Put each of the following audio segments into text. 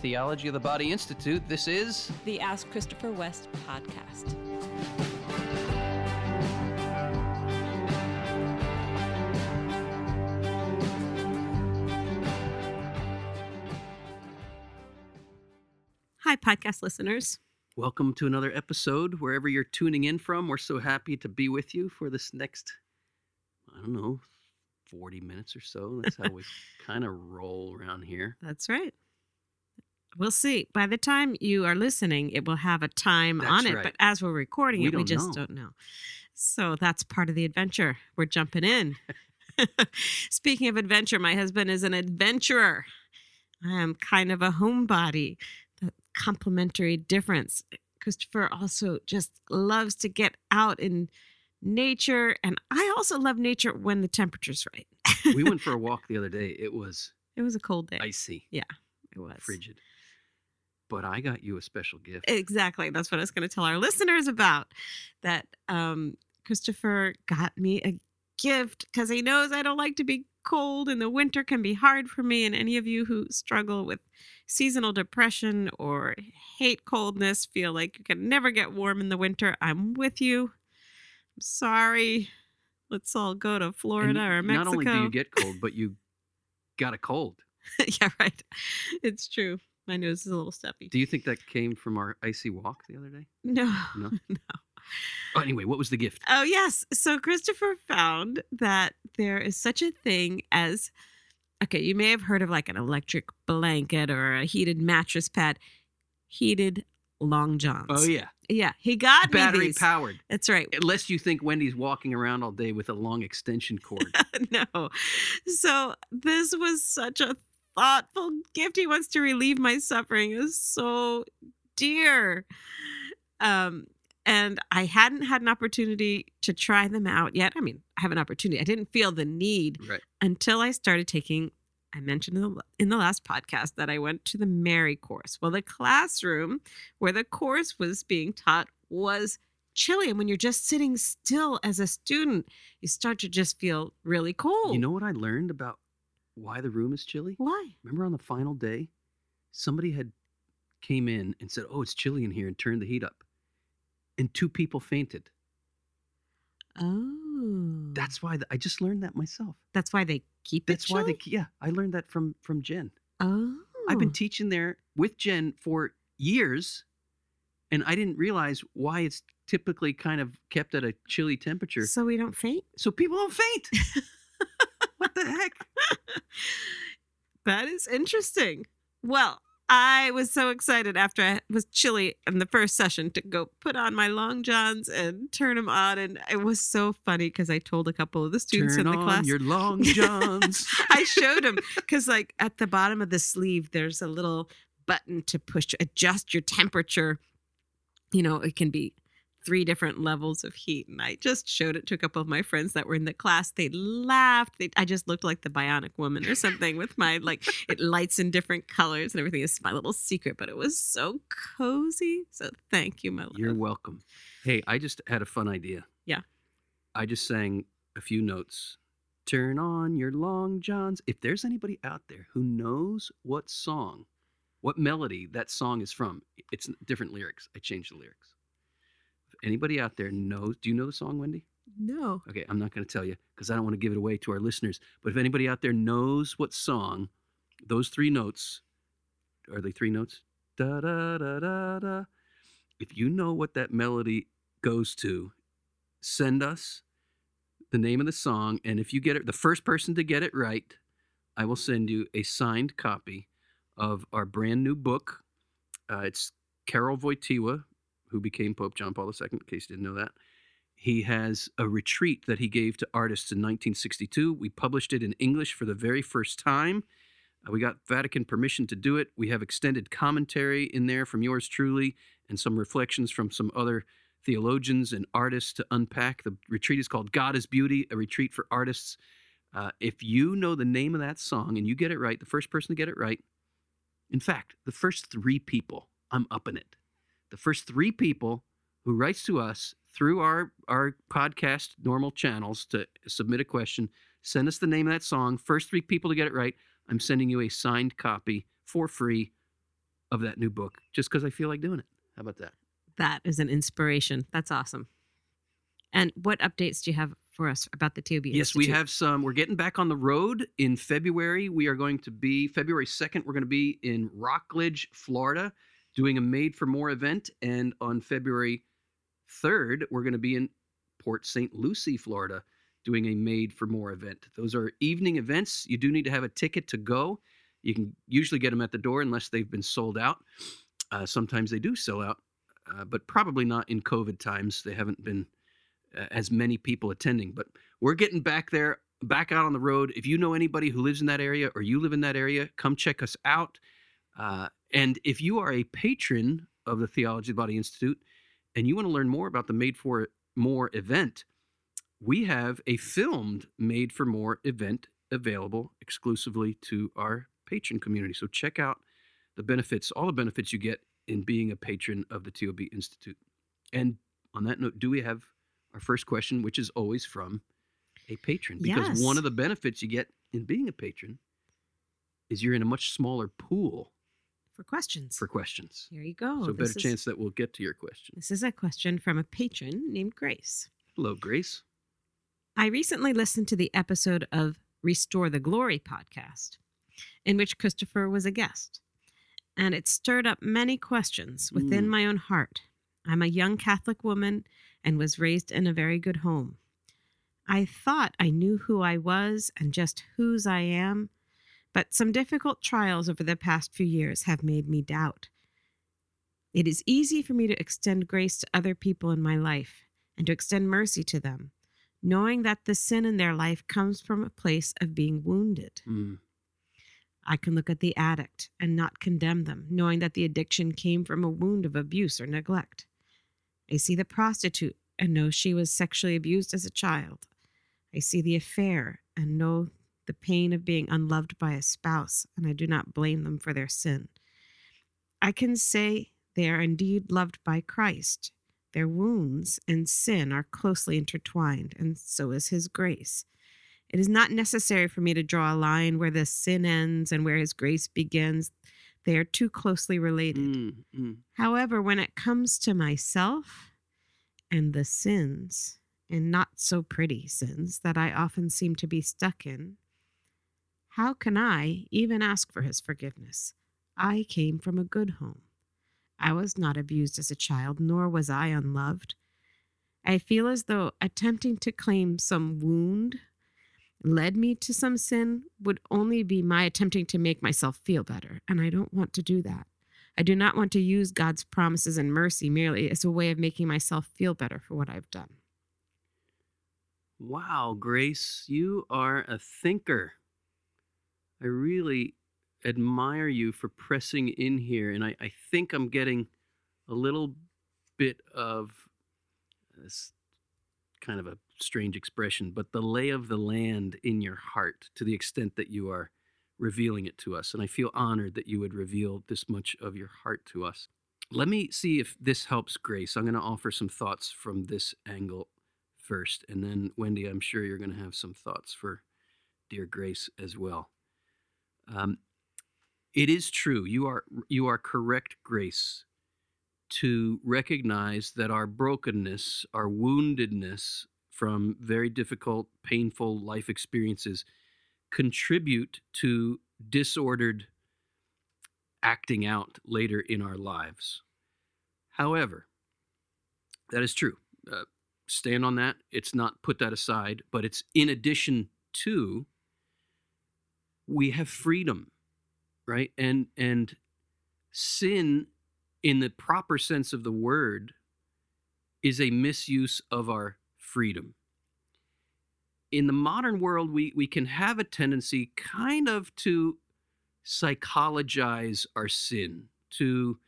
Theology of the Body Institute. This is the Ask Christopher West podcast. Hi, podcast listeners. Welcome to another episode. Wherever you're tuning in from, we're so happy to be with you for this next, I don't know, 40 minutes or so. That's how we kind of roll around here. That's right. We'll see. By the time you are listening, it will have a time That's on it. right. But as we're recording We it, we just know. don't know. So that's part of the adventure. We're jumping in. Speaking of adventure, my husband is an adventurer. I am kind of a homebody. The complementary difference. Christopher also just loves to get out in nature. And I also love nature when the temperature's right. We went for a walk the other day. It was It was a cold day. icy, Yeah, it was. frigid. But I got you a special gift. Exactly. That's what I was going to tell our listeners about. That um, Christopher got me a gift because he knows I don't like to be cold and the winter can be hard for me. And any of you who struggle with seasonal depression or hate coldness, feel like you can never get warm in the winter, I'm with you. I'm sorry. Let's all go to And Florida or Mexico. Not only do you get cold, but you got a cold. yeah, right. It's true. My nose is a little stuffy. Do you think that came from our icy walk the other day? No. No? no. Oh, anyway, what was the gift? Oh, yes. So Christopher found that there is such a thing as okay, you may have heard of like an electric blanket or a heated mattress pad, heated long johns. Oh yeah, Yeah, he got me battery these. powered. That's right. Unless you think Wendy's walking around all day with a long extension cord. no. So this was such a thoughtful gift. He wants to relieve my suffering. Is so dear. Um, and I hadn't had an opportunity to try them out yet. I mean, I have an opportunity. I didn't feel the need right. until I started taking. I mentioned in the, in the last podcast that I went to the Mary course. Well, the classroom where the course was being taught was chilly. And when you're just sitting still as a student, you start to just feel really cold. You know what I learned about why the room is chilly? why? Remember on the final day, somebody had came in and said, "Oh, it's chilly in here," and turned the heat up, and two people fainted. Oh, That's why the, I just learned that myself. that's why they keep That's it. why they yeah. I learned that from from Jen. Oh, I've been teaching there with Jen for years, and I didn't realize why it's typically kind of kept at a chilly temperature so we don't faint. so people don't faint. what the heck? That is interesting. Well, I was so excited after I was chilly in the first session to go put on my long johns and turn them on, and it was so funny because I told a couple of the students Turn in the on class. your long johns. I showed them because, like, at the bottom of the sleeve, there's a little button to push adjust your temperature. You know, it can be three different levels of heat. And I just showed it to a couple of my friends that were in the class. They laughed. They, I just looked like the bionic woman or something with my, like, it lights in different colors and everything. It's my little secret, but it was so cozy. So thank you, my love. You're welcome. Hey, I just had a fun idea. Yeah. I just sang a few notes. Turn on your long johns. If there's anybody out there who knows what song, what melody that song is from, it's different lyrics. I changed the lyrics. Anybody out there knows, do you know the song, Wendy? no. Okay, I'm not going to tell you because I don't want to give it away to our listeners. But if anybody out there knows what song, those three notes, are they three notes? Da da da da da. If you know what that melody goes to, send us the name of the song, and if you get it, the first person to get it right, I will send you a signed copy of our brand new book. Uh, it's Karol Wojtyła, who became Pope John Paul II, in case you didn't know that. He has a retreat that he gave to artists in 1962. We published it in English for the very first time. Uh, we got Vatican permission to do it. We have extended commentary in there from yours truly and some reflections from some other theologians and artists to unpack. The retreat is called God is Beauty, a retreat for artists. Uh, if you know the name of that song and you get it right, the first person to get it right, in fact, the first three people, I'm upping it. The first three people who writes to us through our our podcast normal channels to submit a question, send us the name of that song. First three people to get it right, I'm sending you a signed copy for free of that new book just because I feel like doing it. How about that? That is an inspiration. That's awesome. And what updates do you have for us about the TOB Yes, we have some. We're getting back on the road in February. We are going to be February 2nd, we're going to be in Rockledge, Florida, doing a Made for More event. And on February 3rd, we're going to be in Port St. Lucie, Florida, doing a Made for More event. Those are evening events. You do need to have a ticket to go. You can usually get them at the door unless they've been sold out. Uh, sometimes they do sell out, uh, but probably not in COVID times. They haven't been uh, as many people attending. But we're getting back there, back out on the road. If you know anybody who lives in that area or you live in that area, come check us out. And if you are a patron of the Theology of the Body Institute and you want to learn more about the Made for More event, we have a filmed Made for More event available exclusively to our patron community. So check out the benefits, all the benefits you get in being a patron of the TOB Institute. And on that note, do we have our first question, which is always from a patron? Because Yes. one of the benefits you get in being a patron is you're in a much smaller pool for questions. for questions. Here you go. so This better is- chance that we'll get to your question. This is a question from a patron named Grace. Hello, Grace. I recently listened to the episode of Restore the Glory podcast, in which Christopher was a guest, and it stirred up many questions within Mm. my own heart. I'm a young Catholic woman and was raised in a very good home. I thought I knew who I was and just whose I am, but some difficult trials over the past few years have made me doubt. It is easy for me to extend grace to other people in my life and to extend mercy to them knowing that the sin in their life comes from a place of being wounded. Mm, I can look at the addict and not condemn them, knowing that the addiction came from a wound of abuse or neglect. I see the prostitute and know she was sexually abused as a child. I see the affair and know the pain of being unloved by a spouse, and I do not blame them for their sin. I can say they are indeed loved by Christ. Their wounds and sin are closely intertwined, and so is His grace. It is not necessary for me to draw a line where the sin ends and where His grace begins. They are too closely related. mm, mm. However, when it comes to myself and the sins, and not so pretty sins that I often seem to be stuck in, how can I even ask for His forgiveness? I came from a good home. I was not abused as a child, nor was I unloved. I feel as though attempting to claim some wound led me to some sin would only be my attempting to make myself feel better, and I don't want to do that. I do not want to use God's promises and mercy merely as a way of making myself feel better for what I've done. Wow, Grace, you are a thinker. I really admire you for pressing in here, and I, I think I'm getting a little bit of this kind of a strange expression, but the lay of the land in your heart to the extent that you are revealing it to us. And I feel honored that you would reveal this much of your heart to us. Let me see if this helps Grace. I'm going to offer some thoughts from this angle first. And then, Wendy, I'm sure you're going to have some thoughts for dear Grace as well. Um, it is true. You are you are correct, Grace, to recognize that our brokenness, our woundedness from very difficult, painful life experiences contribute to disordered acting out later in our lives. However, that is true. Uh, stand on that. It's not put that aside, but it's in addition to we have freedom, right? And and sin in the proper sense of the word is a misuse of our freedom. In the modern world, we, we can have a tendency kind of to psychologize our sin, to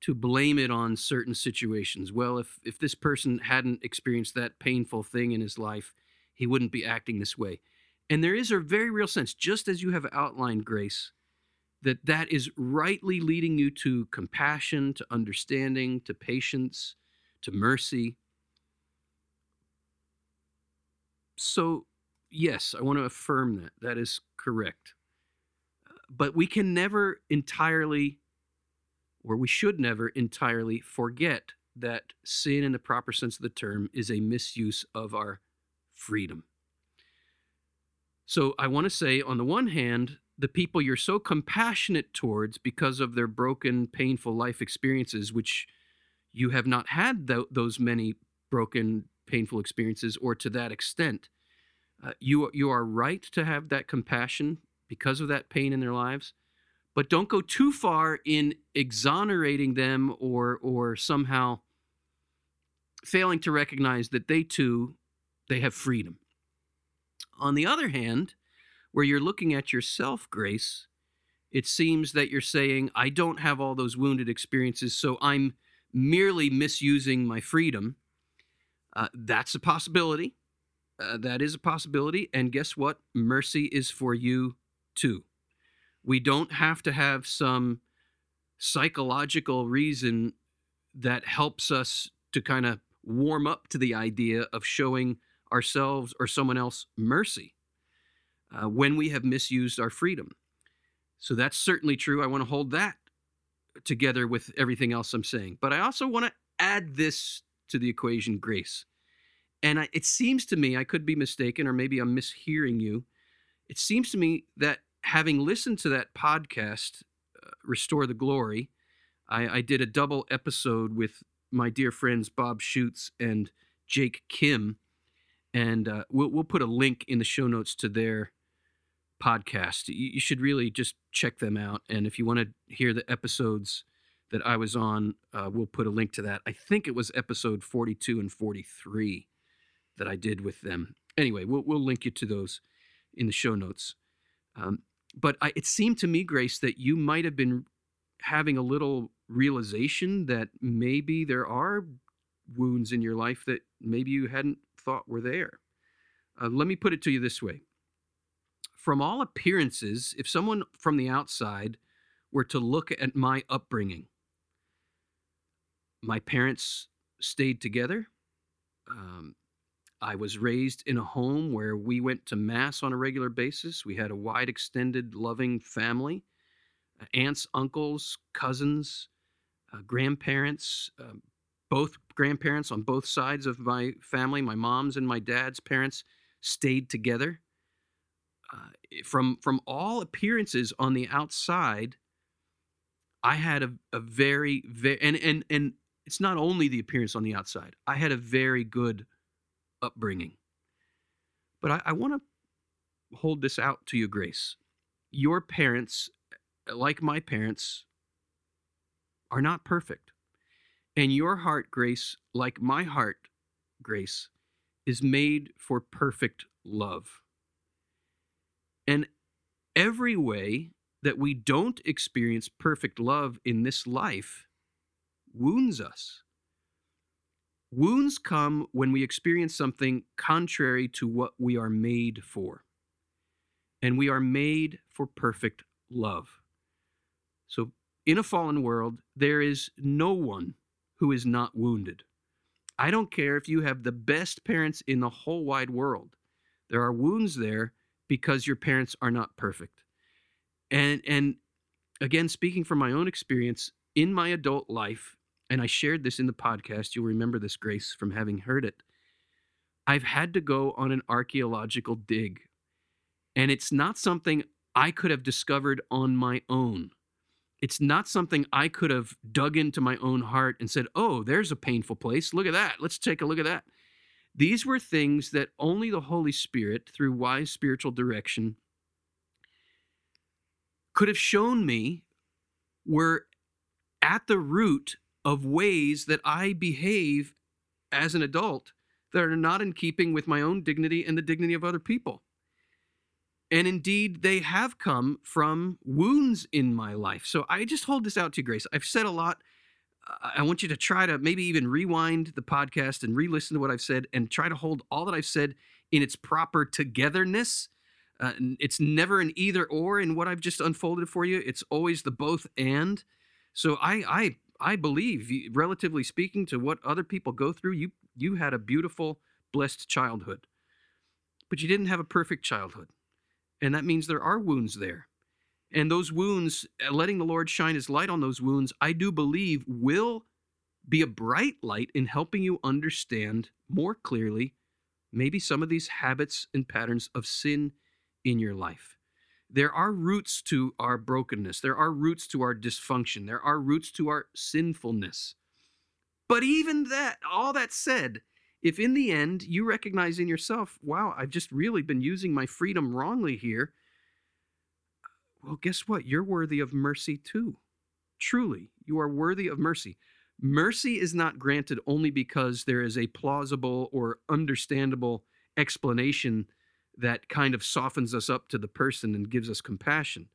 to blame it on certain situations. Well, if if this person hadn't experienced that painful thing in his life, he wouldn't be acting this way. And there is a very real sense, just as you have outlined, Grace, that that is rightly leading you to compassion, to understanding, to patience, to mercy. So, yes, I want to affirm that. That is correct. But we can never entirely or we should never entirely forget that sin, in the proper sense of the term, is a misuse of our freedom. So I want to say, on the one hand, the people you're so compassionate towards because of their broken, painful life experiences, which you have not had th- those many broken, painful experiences, or to that extent, uh, you you are right to have that compassion because of that pain in their lives, but don't go too far in exonerating them or or somehow failing to recognize that they too they have freedom. On the other hand, where you're looking at yourself, Grace, it seems that you're saying, I don't have all those wounded experiences, so I'm merely misusing my freedom. Uh, that's a possibility. Uh, that is a possibility. And guess what? Mercy is for you too. We don't have to have some psychological reason that helps us to kind of warm up to the idea of showing ourselves or someone else mercy uh, when we have misused our freedom. So that's certainly true. I want to hold that together with everything else I'm saying. But I also want to add this to the equation grace. And I, it seems to me, I could be mistaken, or maybe I'm mishearing you. It seems to me that having listened to that podcast, uh, Restore the Glory, I, I did a double episode with my dear friends Bob Schuchts and Jake Khym. And uh, we'll, we'll put a link in the show notes to their podcast. You, you should really just check them out. And if you want to hear the episodes that I was on, uh, we'll put a link to that. I think it was episode 42 and 43 that I did with them. Anyway, we'll, we'll link you to those in the show notes. Um, but I, it seemed to me, Grace, that you might have been having a little realization that maybe there are wounds in your life that maybe you hadn't thought were there. Uh, let me put it to you this way from all appearances, if someone from the outside were to look at my upbringing, my parents stayed together. Um, I was raised in a home where we went to Mass on a regular basis. We had a wide, extended, loving family uh, aunts, uncles, cousins, uh, grandparents, uh, both grandparents on both sides of my family, my mom's and my dad's parents stayed together uh, from from all appearances on the outside, I had a, a very very and and and it's not only the appearance on the outside. I had a very good upbringing. But I, I want to hold this out to you, Grace. Your parents, like my parents, are not perfect. And your heart, Grace, like my heart, Grace, is made for perfect love. And every way that we don't experience perfect love in this life wounds us. Wounds come when we experience something contrary to what we are made for. And we are made for perfect love. So, in a fallen world, there is no one who is not wounded. I don't care if you have the best parents in the whole wide world. There are wounds there because your parents are not perfect. And and again speaking from my own experience in my adult life and I shared this in the podcast, you'll remember this grace from having heard it. I've had to go on an archaeological dig. And it's not something I could have discovered on my own. It's not something I could have dug into my own heart and said, oh, there's a painful place. Look at that. Let's take a look at that. These were things that only the Holy Spirit, through wise spiritual direction, could have shown me were at the root of ways that I behave as an adult that are not in keeping with my own dignity and the dignity of other people. And indeed, they have come from wounds in my life. So I just hold this out to you, Grace. I've said a lot. I want you to try to maybe even rewind the podcast and re listen to what I've said and try to hold all that I've said in its proper togetherness. Uh, it's never an either or in what I've just unfolded for you. It's always the both and. So I, I, I believe, relatively speaking to what other people go through, you, you had a beautiful, blessed childhood, but you didn't have a perfect childhood, and that means there are wounds there. And those wounds, uh, letting the Lord shine his light on those wounds, I do believe will be a bright light in helping you understand more clearly maybe some of these habits and patterns of sin in your life. There are roots to our brokenness. There are roots to our dysfunction. There are roots to our sinfulness. But even that, all that said, if in the end you recognize in yourself, wow, I've just really been using my freedom wrongly here, well, guess what? You're worthy of mercy too. Truly, you are worthy of mercy. Mercy is not granted only because there is a plausible or understandable explanation that kind of softens us up to the person and gives us compassion.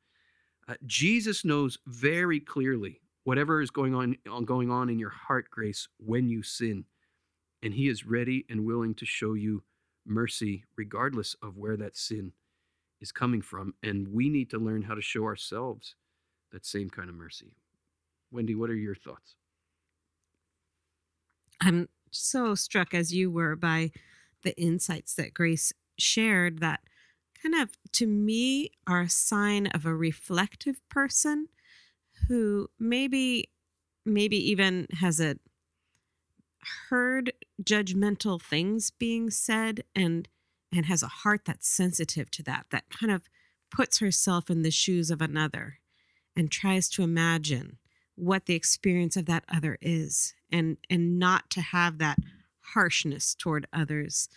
Uh, Jesus knows very clearly whatever is going on, going on in your heart, Grace, when you sin. And he is ready and willing to show you mercy regardless of where that sin is coming from. And we need to learn how to show ourselves that same kind of mercy. Wendy, what are your thoughts? I'm so struck as you were by the insights that Grace shared that kind of to me are a sign of a reflective person who maybe maybe even has a heard judgmental things being said and and has a heart that's sensitive to that that kind of puts herself in the shoes of another and tries to imagine what the experience of that other is and and not to have that harshness toward others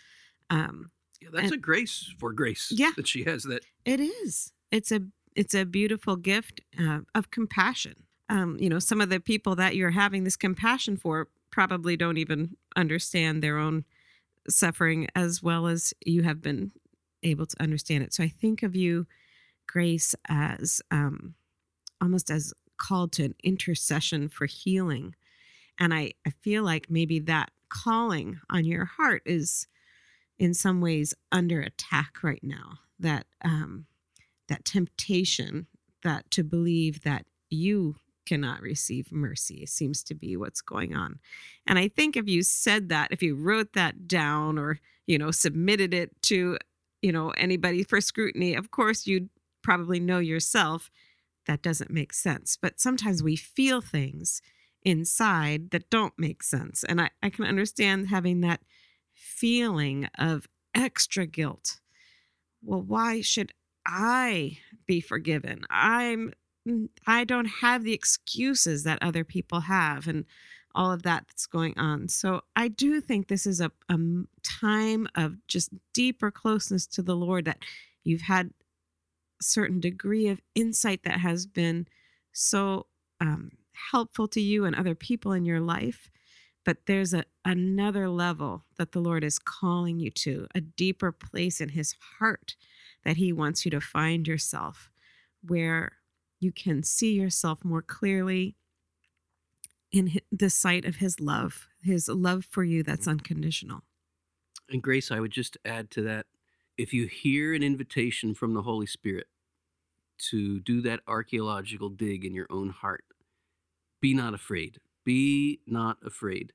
um yeah, that's and, a grace for grace yeah, that she has that it is. It's a it's a beautiful gift uh, of compassion. Um you know some of the people that you're having this compassion for probably don't even understand their own suffering as well as you have been able to understand it so i think of you grace as um almost as called to an intercession for healing. And I, I feel like maybe that calling on your heart is in some ways under attack right now. That um, that temptation that to believe that you cannot receive mercy seems to be what's going on. And I think if you said that, if you wrote that down or, you know, submitted it to, you know, anybody for scrutiny, of course you'd probably know yourself that doesn't make sense. But sometimes we feel things inside that don't make sense. And I, I can understand having that feeling of extra guilt. Well, why should I be forgiven? I'm I don't have the excuses that other people have and all of that that's going on. So I do think this is a, a time of just deeper closeness to the Lord that you've had a certain degree of insight that has been so um, helpful to you and other people in your life but there's a, another level that the lord is calling you to a deeper place in his heart that he wants you to find yourself where you can see yourself more clearly in the sight of his love his love for you that's mm-hmm. unconditional and grace i would just add to that if you hear an invitation from the Holy Spirit to do that archaeological dig in your own heart, be not afraid. Be not afraid.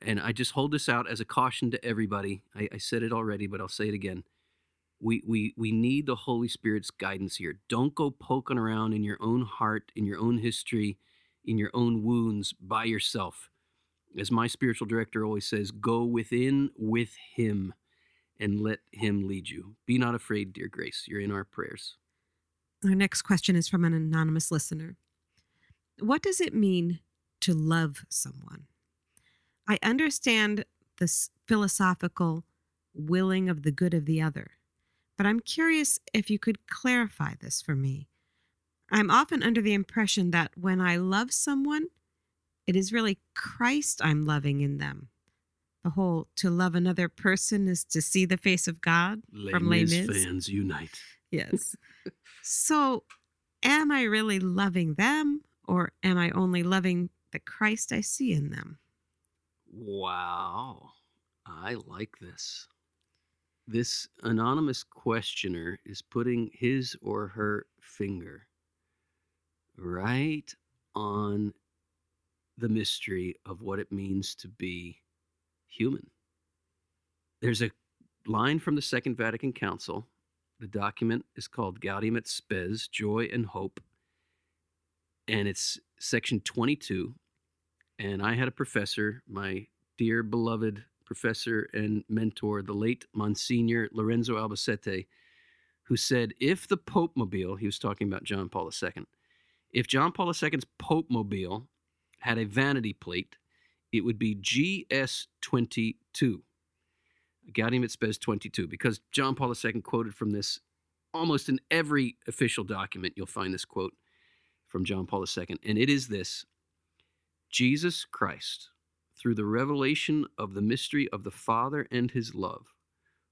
And I just hold this out as a caution to everybody. I, I said it already, but I'll say it again. We, we, we need the Holy Spirit's guidance here. Don't go poking around in your own heart, in your own history, in your own wounds by yourself. As my spiritual director always says, go within with Him and let Him lead you. Be not afraid, dear Grace. You're in our prayers. Our next question is from an anonymous listener. What does it mean to love someone? I understand this philosophical willing of the good of the other, but I'm curious if you could clarify this for me. I'm often under the impression that when I love someone, it is really Christ I'm loving in them the whole to love another person is to see the face of God Les from Les Mis Mis. fans unite. Yes. so, am I really loving them or am I only loving the Christ I see in them? Wow. I like this. This anonymous questioner is putting his or her finger right on the mystery of what it means to be human. There's a line from the Second Vatican Council The document is called Gaudium et Spes, Joy and Hope. And it's section 22. And I had a professor, my dear beloved professor and mentor, the late Monsignor Lorenzo Albacete, who said if the Pope Mobile, he was talking about John Paul II, if John Paul II's Pope Mobile had a vanity plate, it would be GS22, Gaudium et Spes 22, because John Paul II quoted from this almost in every official document. You'll find this quote from John Paul II, and it is this Jesus Christ, through the revelation of the mystery of the Father and his love,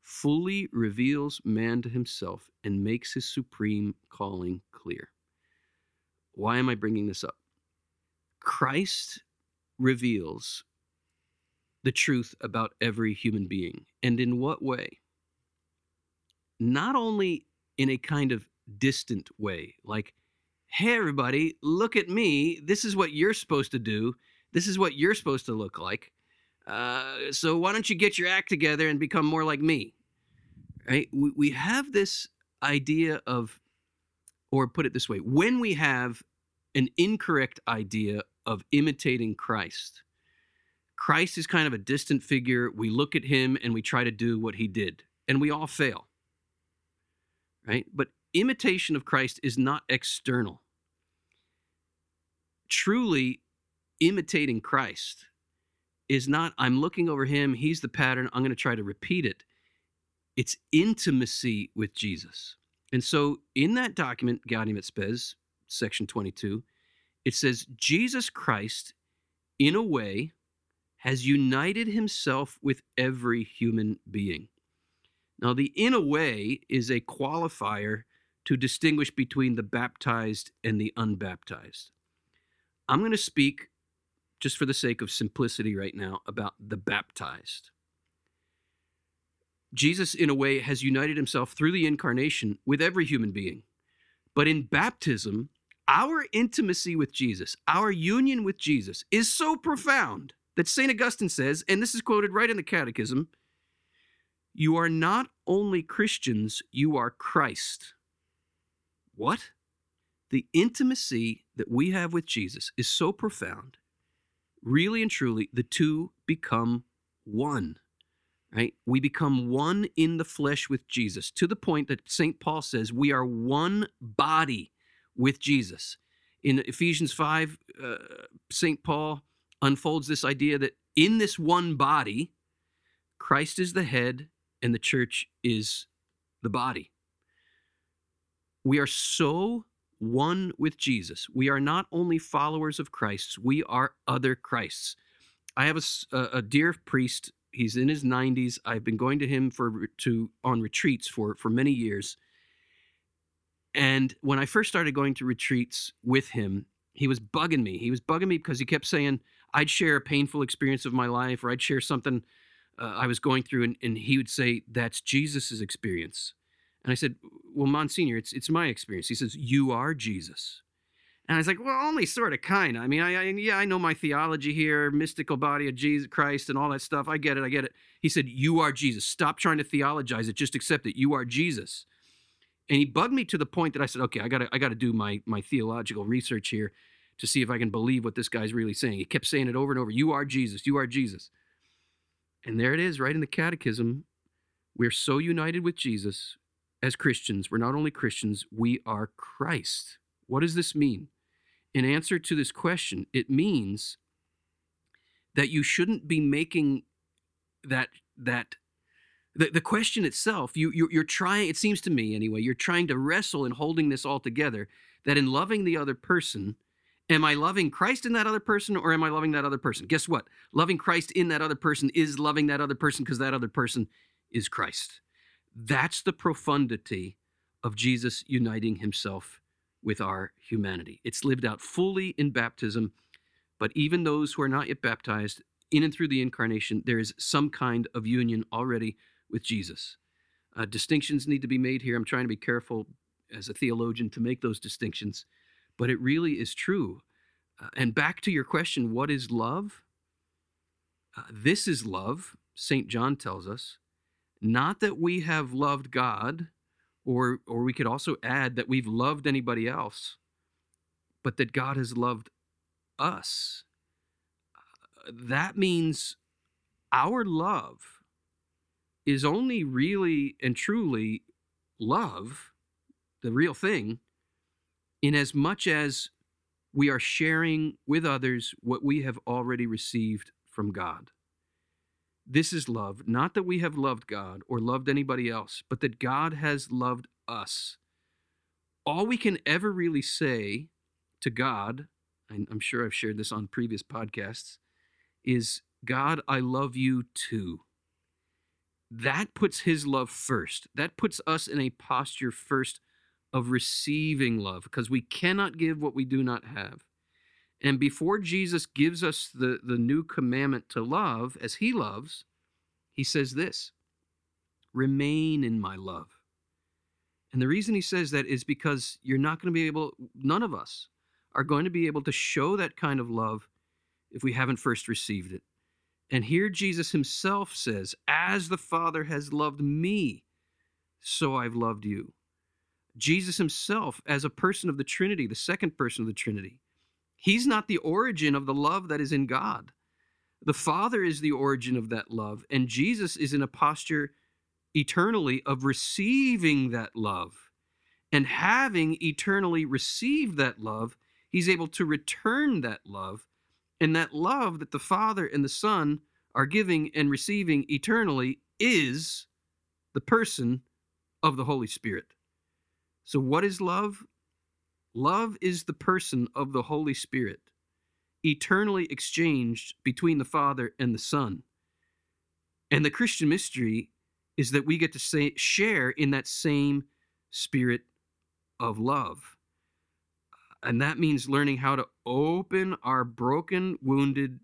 fully reveals man to himself and makes his supreme calling clear. Why am I bringing this up? Christ reveals the truth about every human being. And in what way? Not only in a kind of distant way, like, hey, everybody, look at me. This is what you're supposed to do. This is what you're supposed to look like. Uh, so why don't you get your act together and become more like me? Right? We, we have this idea of, or put it this way, when we have an incorrect idea of imitating Christ, Christ is kind of a distant figure. We look at him and we try to do what he did, and we all fail. Right? But imitation of Christ is not external. Truly imitating Christ is not, I'm looking over him, he's the pattern, I'm going to try to repeat it. It's intimacy with Jesus. And so in that document, Gaudium et Spes, section 22, it says, Jesus Christ, in a way, has united himself with every human being. Now, the in a way is a qualifier to distinguish between the baptized and the unbaptized. I'm going to speak, just for the sake of simplicity right now, about the baptized. Jesus, in a way, has united himself through the incarnation with every human being. But in baptism, our intimacy with Jesus, our union with Jesus, is so profound that St. Augustine says, and this is quoted right in the Catechism you are not only Christians, you are Christ. What? The intimacy that we have with Jesus is so profound. Really and truly, the two become one. Right? We become one in the flesh with Jesus to the point that St. Paul says we are one body with Jesus. In Ephesians 5, uh, St. Paul unfolds this idea that in this one body, Christ is the head and the church is the body. We are so one with Jesus. We are not only followers of Christ, we are other Christs. I have a, a dear priest. He's in his 90s. I've been going to him for to on retreats for for many years. And when I first started going to retreats with him, he was bugging me. He was bugging me because he kept saying, I'd share a painful experience of my life or I'd share something uh, I was going through, and, and he would say, That's Jesus's experience. And I said, Well, Monsignor, it's, it's my experience. He says, You are Jesus. And I was like, Well, only sort of, kind of. I mean, I, I, yeah, I know my theology here, mystical body of Jesus Christ and all that stuff. I get it. I get it. He said, You are Jesus. Stop trying to theologize it. Just accept it. You are Jesus. And he bugged me to the point that I said, Okay, I gotta, I got to do my, my theological research here to see if I can believe what this guy's really saying. He kept saying it over and over You are Jesus, you are Jesus. And there it is, right in the catechism. We're so united with Jesus as Christians. We're not only Christians, we are Christ. What does this mean? In answer to this question, it means that you shouldn't be making that that the, the question itself you, you you're trying it seems to me anyway you're trying to wrestle in holding this all together that in loving the other person Am I loving Christ in that other person or am I loving that other person? Guess what? Loving Christ in that other person is loving that other person because that other person is Christ. That's the profundity of Jesus uniting himself with our humanity. It's lived out fully in baptism, but even those who are not yet baptized, in and through the incarnation, there is some kind of union already with Jesus. Uh, distinctions need to be made here. I'm trying to be careful as a theologian to make those distinctions but it really is true. Uh, and back to your question what is love? Uh, this is love, St. John tells us, not that we have loved God Or, or we could also add that we've loved anybody else, but that God has loved us. That means our love is only really and truly love, the real thing, in as much as we are sharing with others what we have already received from God. This is love, not that we have loved God or loved anybody else, but that God has loved us. All we can ever really say to God, I'm sure I've shared this on previous podcasts, is God, I love you too. That puts his love first. That puts us in a posture first of receiving love because we cannot give what we do not have. And before Jesus gives us the, the new commandment to love as he loves, he says this remain in my love. And the reason he says that is because you're not going to be able, none of us are going to be able to show that kind of love if we haven't first received it. And here Jesus himself says, As the Father has loved me, so I've loved you. Jesus himself, as a person of the Trinity, the second person of the Trinity, he's not the origin of the love that is in God. The Father is the origin of that love, and Jesus is in a posture eternally of receiving that love. And having eternally received that love, he's able to return that love. And that love that the Father and the Son are giving and receiving eternally is the person of the Holy Spirit. So, what is love? Love is the person of the Holy Spirit, eternally exchanged between the Father and the Son. And the Christian mystery is that we get to say, share in that same spirit of love. And that means learning how to open our broken, wounded,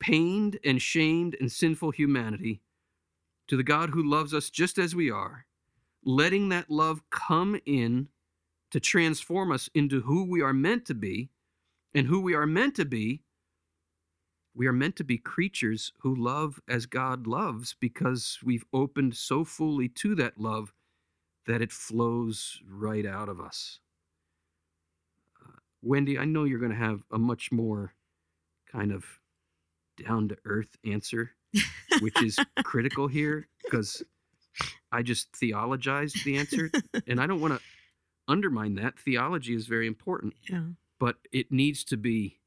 pained, and shamed and sinful humanity to the God who loves us just as we are, letting that love come in to transform us into who we are meant to be. And who we are meant to be, we are meant to be creatures who love as God loves because we've opened so fully to that love that it flows right out of us. Uh, Wendy, I know you're going to have a much more kind of down to earth answer, which is critical here because I just theologized the answer. and I don't want to undermine that. Theology is very important, Yeah. but it needs to be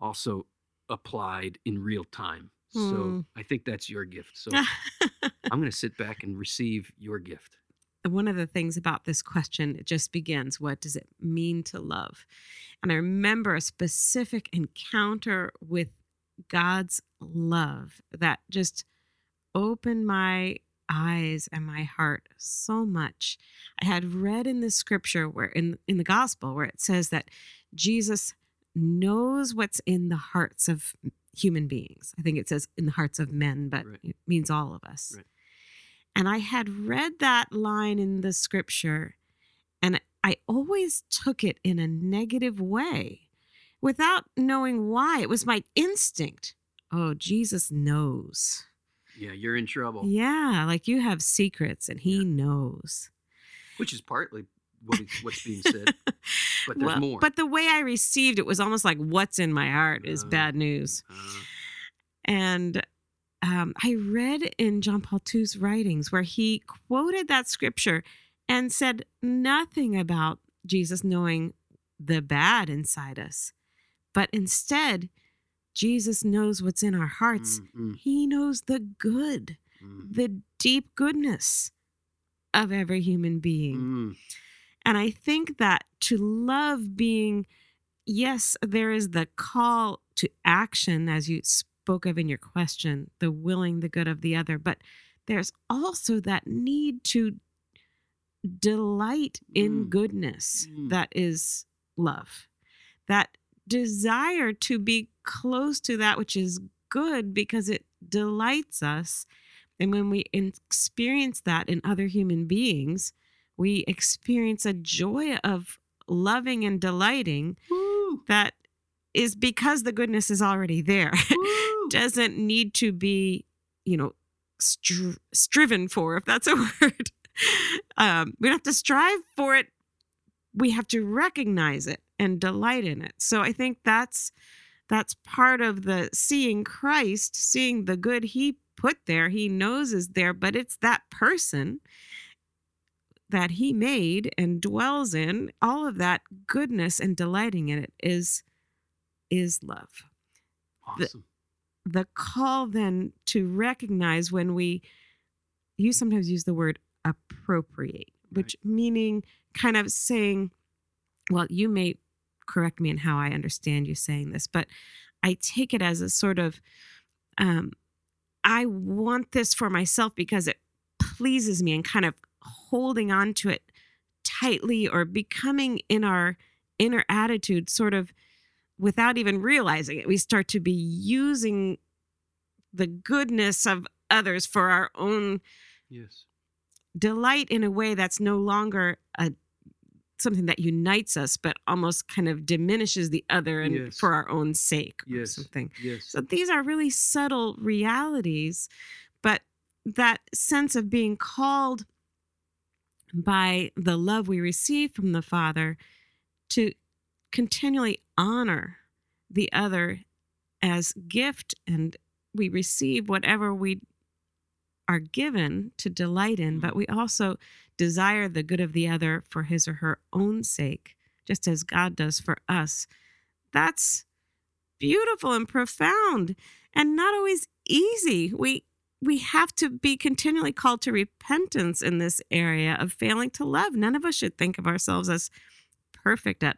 also applied in real time. So Hmm. I think that's your gift. So I'm going to sit back and receive your gift. one of the things about this question it just begins what does it mean to love and i remember a specific encounter with god's love that just opened my eyes and my heart so much i had read in the scripture where in in the gospel where it says that jesus knows what's in the hearts of human beings i think it says in the hearts of men but Right. it means all of us Right. and I had read that line in the scripture, and I always took it in a negative way without knowing why. It was my instinct. Oh, Jesus knows. Yeah, you're in trouble, Yeah, like you have secrets and he Yeah. knows. which is partly what what's being said. But there's Well, more. But the way I received it was almost like what's in my heart is Uh. bad news. Uh, And um, I read in John Paul II's writings where he quoted that scripture and said nothing about Jesus knowing the bad inside us, but instead, Jesus knows what's in our hearts. mm, mm, He knows the good, mm, the deep goodness of every human being. mm. And I think that to love being, yes, there is the call to action, as you spoke of in your question, the willing the good of the other, but there's also that need to delight in Mm. goodness Mm. that is love. That desire to be close to that which is good because it delights us. And when we experience that in other human beings, we experience a joy of loving and delighting Woo, that is because the goodness is already there. Doesn't need to be, you know, str- striven for, if that's a word. um, we don't have to strive for it. We have to recognize it and delight in it. So I think that's that's part of the seeing Christ, seeing the good he put there, he knows is there, but it's that person that he made and dwells in, all of that goodness and delighting in it is is love. Awesome. The call then to recognize when we you sometimes use the word appropriate, which meaning kind of saying, well, you may correct me in how I understand you saying this, but I take it as a sort of, um, I want this for myself because it pleases me and kind of holding on to it tightly or becoming in our inner attitude sort of without even realizing it. We start to be using the goodness of others for our own Yes. delight in a way that's no longer a something that unites us but almost kind of diminishes the other and Yes. for our own sake or Yes. something Yes. so these are really subtle realities but that sense of being called by the love we receive from the father to continually honor the other as gift and we receive whatever we are given to delight in but we also desire the good of the other for his or her own sake just as god does for us. That's beautiful and profound and not always easy. We we have to be continually called to repentance in this area of failing to love. None of us should think of ourselves as perfect at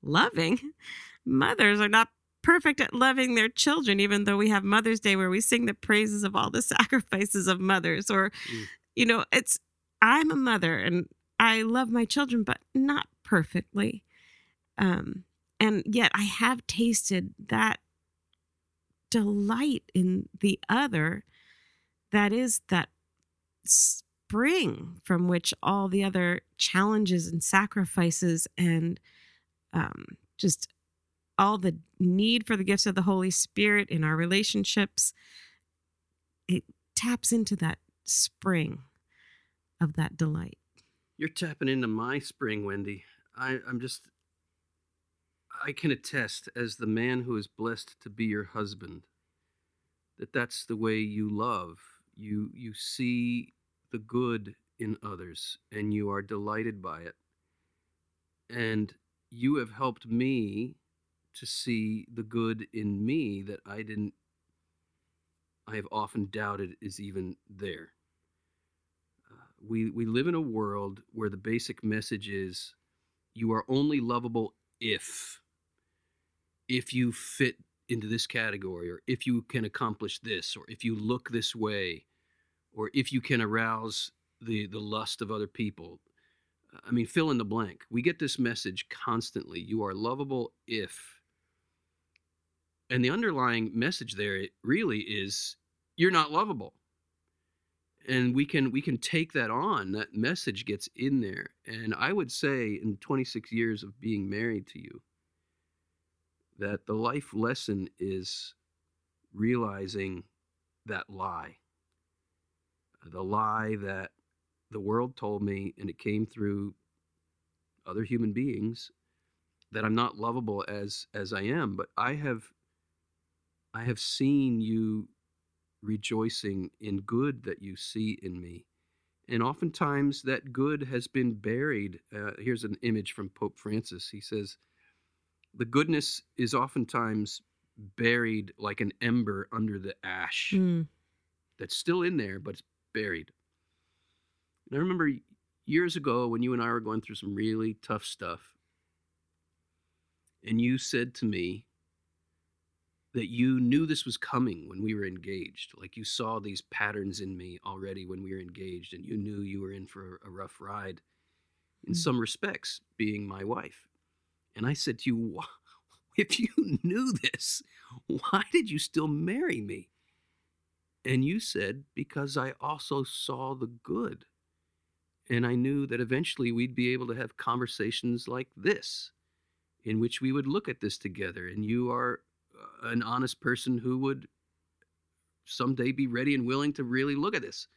loving. Mothers are not perfect at loving their children even though we have mother's day where we sing the praises of all the sacrifices of mothers or Mm. you know it's i'm a mother and i love my children but not perfectly um and yet i have tasted that delight in the other that is that spring from which all the other challenges and sacrifices and um, just all the need for the gifts of the Holy Spirit in our relationships, it taps into that spring of that delight. You're tapping into my spring, Wendy. I, I'm just, I can attest as the man who is blessed to be your husband that that's the way you love. You you see the good in others and you are delighted by it. And you have helped me to see the good in me that I didn't I have often doubted is even there. Uh, we we live in a world where the basic message is you are only lovable if if you fit into this category or if you can accomplish this or if you look this way or if you can arouse the the lust of other people i mean fill in the blank we get this message constantly you are lovable if and the underlying message there really is you're not lovable. And we can we can take that on that message gets in there. And i would say in 26 years of being married to you that the life lesson is realizing that lie. The lie that the world told me and it came through other human beings that i'm not lovable as as i am but i have i have seen you rejoicing in good that you see in me. And oftentimes that good has been buried. Uh, here's an image from Pope Francis. He says, The goodness is oftentimes buried like an ember under the ash Mm. that's still in there, but it's buried. And I remember years ago when you and I were going through some really tough stuff, and you said to me, that you knew this was coming when we were engaged. Like you saw these patterns in me already when we were engaged, and you knew you were in for a rough ride in Mm. some respects, being my wife. And I said to you, if you knew this, why did you still marry me? And you said, because I also saw the good. And I knew that eventually we'd be able to have conversations like this, in which we would look at this together. And you are Uh, an honest person who would someday be ready and willing to really look at this.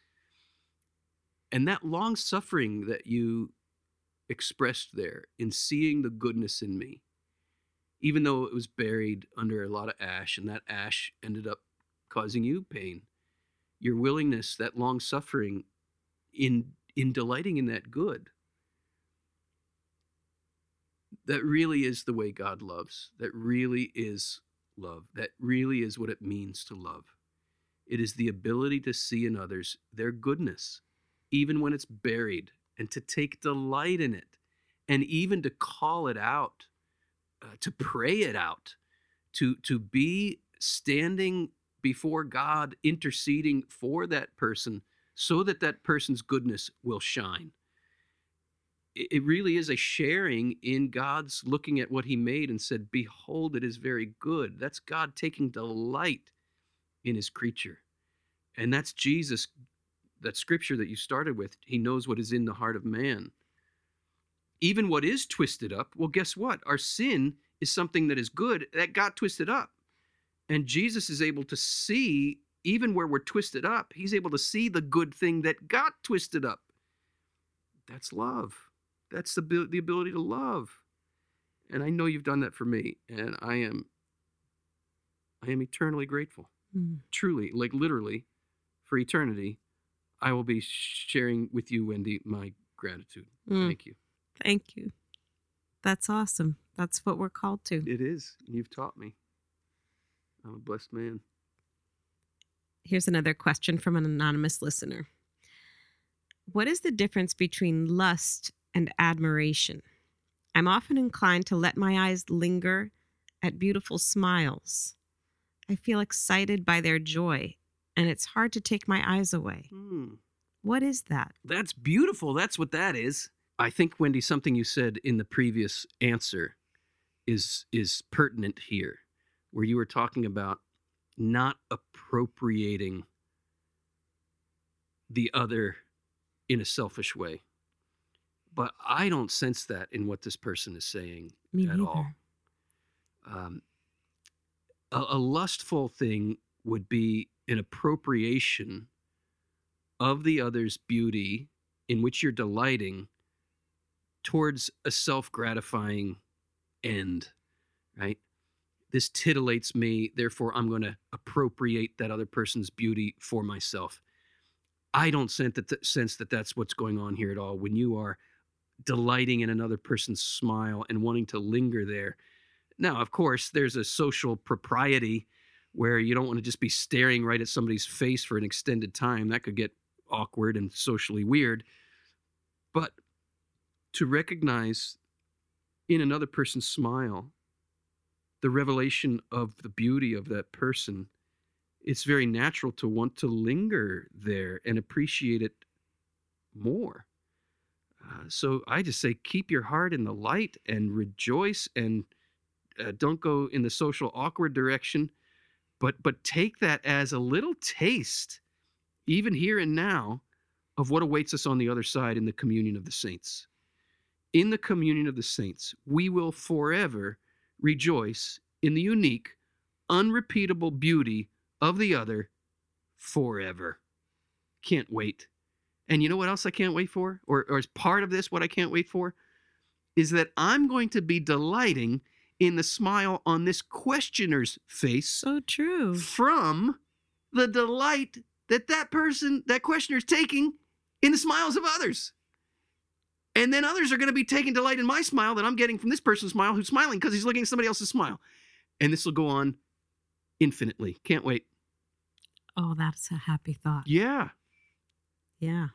And that long suffering that you expressed there in seeing the goodness in me, even though it was buried under a lot of ash and that ash ended up causing you pain, your willingness, that long suffering in in delighting in that good. That really is the way God loves. That really is love. That really is what it means to love. It is the ability to see in others their goodness, even when it's buried, and to take delight in it, and even to call it out, uh, to pray it out, to, to be standing before God, interceding for that person so that that person's goodness will shine. It really is a sharing in God's looking at what he made and said, Behold, it is very good. That's God taking delight in his creature. And that's Jesus, that scripture that you started with. He knows what is in the heart of man. Even what is twisted up, well, guess what? Our sin is something that is good that got twisted up. And Jesus is able to see, even where we're twisted up, he's able to see the good thing that got twisted up. That's love. That's the, the ability to love. And I know you've done that for me. And I am I am eternally grateful. Mm. Truly, like literally, for eternity, I will be sharing with you, Wendy, my gratitude. Mm. Thank you. Thank you. That's awesome. That's what we're called to. It is. You've taught me. I'm a blessed man. Here's another question from an anonymous listener What is the difference between lust and admiration? I'm often inclined to let my eyes linger at beautiful smiles. I feel excited by their joy, and it's hard to take my eyes away. Hmm. What is that? That's beautiful. That's what that is. I think Wendy, something you said in the previous answer is is pertinent here, where you were talking about not appropriating the other in a selfish way. But I don't sense that in what this person is saying Me at neither. all. Um, a, a lustful thing would be an appropriation of the other's beauty in which you're delighting towards a self gratifying end, right? This titillates me, therefore I'm going to appropriate that other person's beauty for myself. I don't sense that, sense that that's what's going on here at all. When you are delighting in another person's smile and wanting to linger there. Now, of course, there's a social propriety where you don't want to just be staring right at somebody's face for an extended time. That could get awkward and socially weird. But to recognize in another person's smile the revelation of the beauty of that person, it's very natural to want to linger there and appreciate it more. Uh, so I just say, keep your heart in the light and rejoice, and uh, don't go in the social awkward direction, but but take that as a little taste, even here and now, of what awaits us on the other side in the communion of the saints. In the communion of the saints, we will forever rejoice in the unique, unrepeatable beauty of the other forever. Can't wait. And you know what else I can't wait for? Or, or as part of this, what I can't wait for? Is that I'm going to be delighting in the smile on this questioner's face So true. from the delight that that person, that questioner is taking in the smiles of others. And then others are going to be taking delight in my smile that I'm getting from this person's smile who's smiling because he's looking at somebody else's smile. And this will go on infinitely. Can't wait. Oh, that's a happy thought. Yeah. Yeah.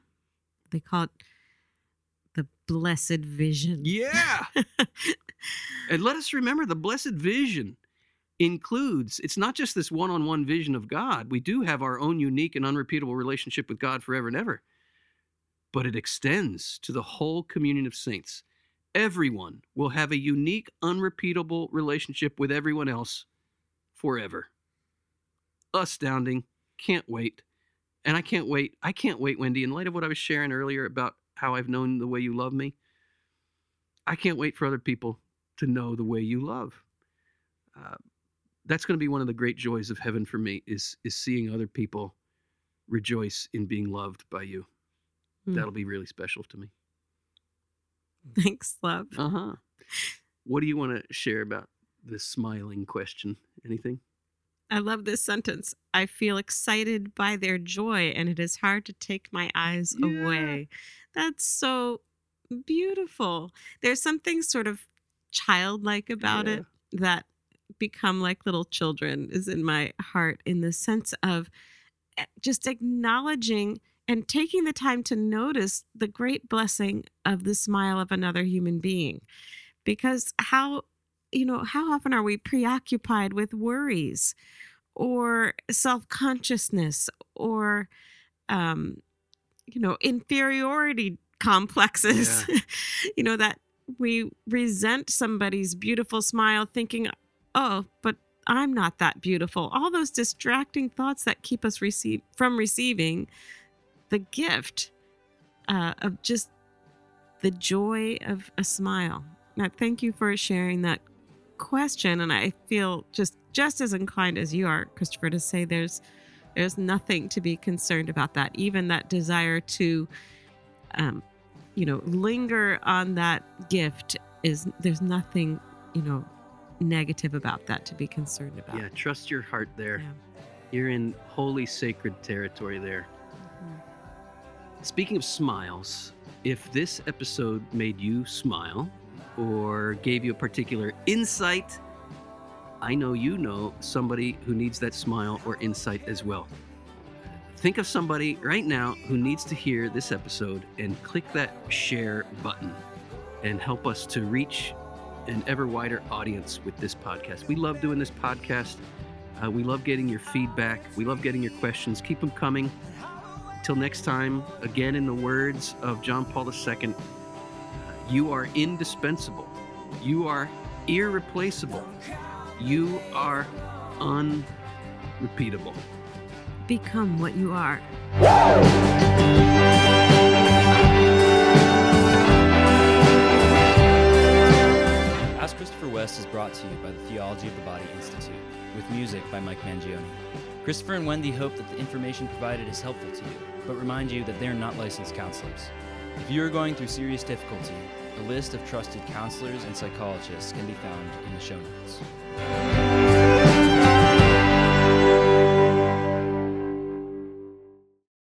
They call it the blessed vision. Yeah. and let us remember the blessed vision includes, it's not just this one on one vision of God. We do have our own unique and unrepeatable relationship with God forever and ever, but it extends to the whole communion of saints. Everyone will have a unique, unrepeatable relationship with everyone else forever. Astounding. Can't wait. And I can't wait. I can't wait, Wendy, in light of what I was sharing earlier about how I've known the way you love me. I can't wait for other people to know the way you love. Uh, that's going to be one of the great joys of heaven for me is is seeing other people rejoice in being loved by you. Hmm. That'll be really special to me. Thanks, love. Uh huh. What do you want to share about this smiling question? Anything? I love this sentence. I feel excited by their joy, and it is hard to take my eyes Yeah. away. That's so beautiful. There's something sort of childlike about it that become like little children is in my heart in the sense of eh, just acknowledging and taking the time to notice the great blessing of the smile of another human being because how you know how often are we preoccupied with worries or self-consciousness or um you know inferiority complexes? You know that we resent somebody's beautiful smile thinking oh but i'm not that beautiful. All those distracting thoughts that keep us receive from receiving the gift uh, of just the joy of a smile. Now thank you for sharing that question and i feel just just as inclined as you are christopher to say there's there's nothing to be concerned about that even that desire to um you know linger on that gift is there's nothing you know negative about that to be concerned about Yeah, trust your heart there. Yeah. You're in holy sacred territory there. Speaking of smiles, if this episode made you smile or gave you a particular insight, I know you know somebody who needs that smile or insight as well. Think of somebody right now who needs to hear this episode and click that share button and help us to reach an ever wider audience with this podcast. We love doing this podcast. Uh, we love getting your feedback. We love getting your questions. Keep them coming. Till next time, again, in the words of John Paul II, you are indispensable. You are irreplaceable. You are unrepeatable. become what you are Ask Christopher West is brought to you by the Theology of the Body Institute, with music by Mike Mangione. Christopher and Wendy hope that the information provided is helpful to you, but remind you that they are not licensed counselors. If you are going through serious difficulty, a list of trusted counselors and psychologists can be found in the show notes.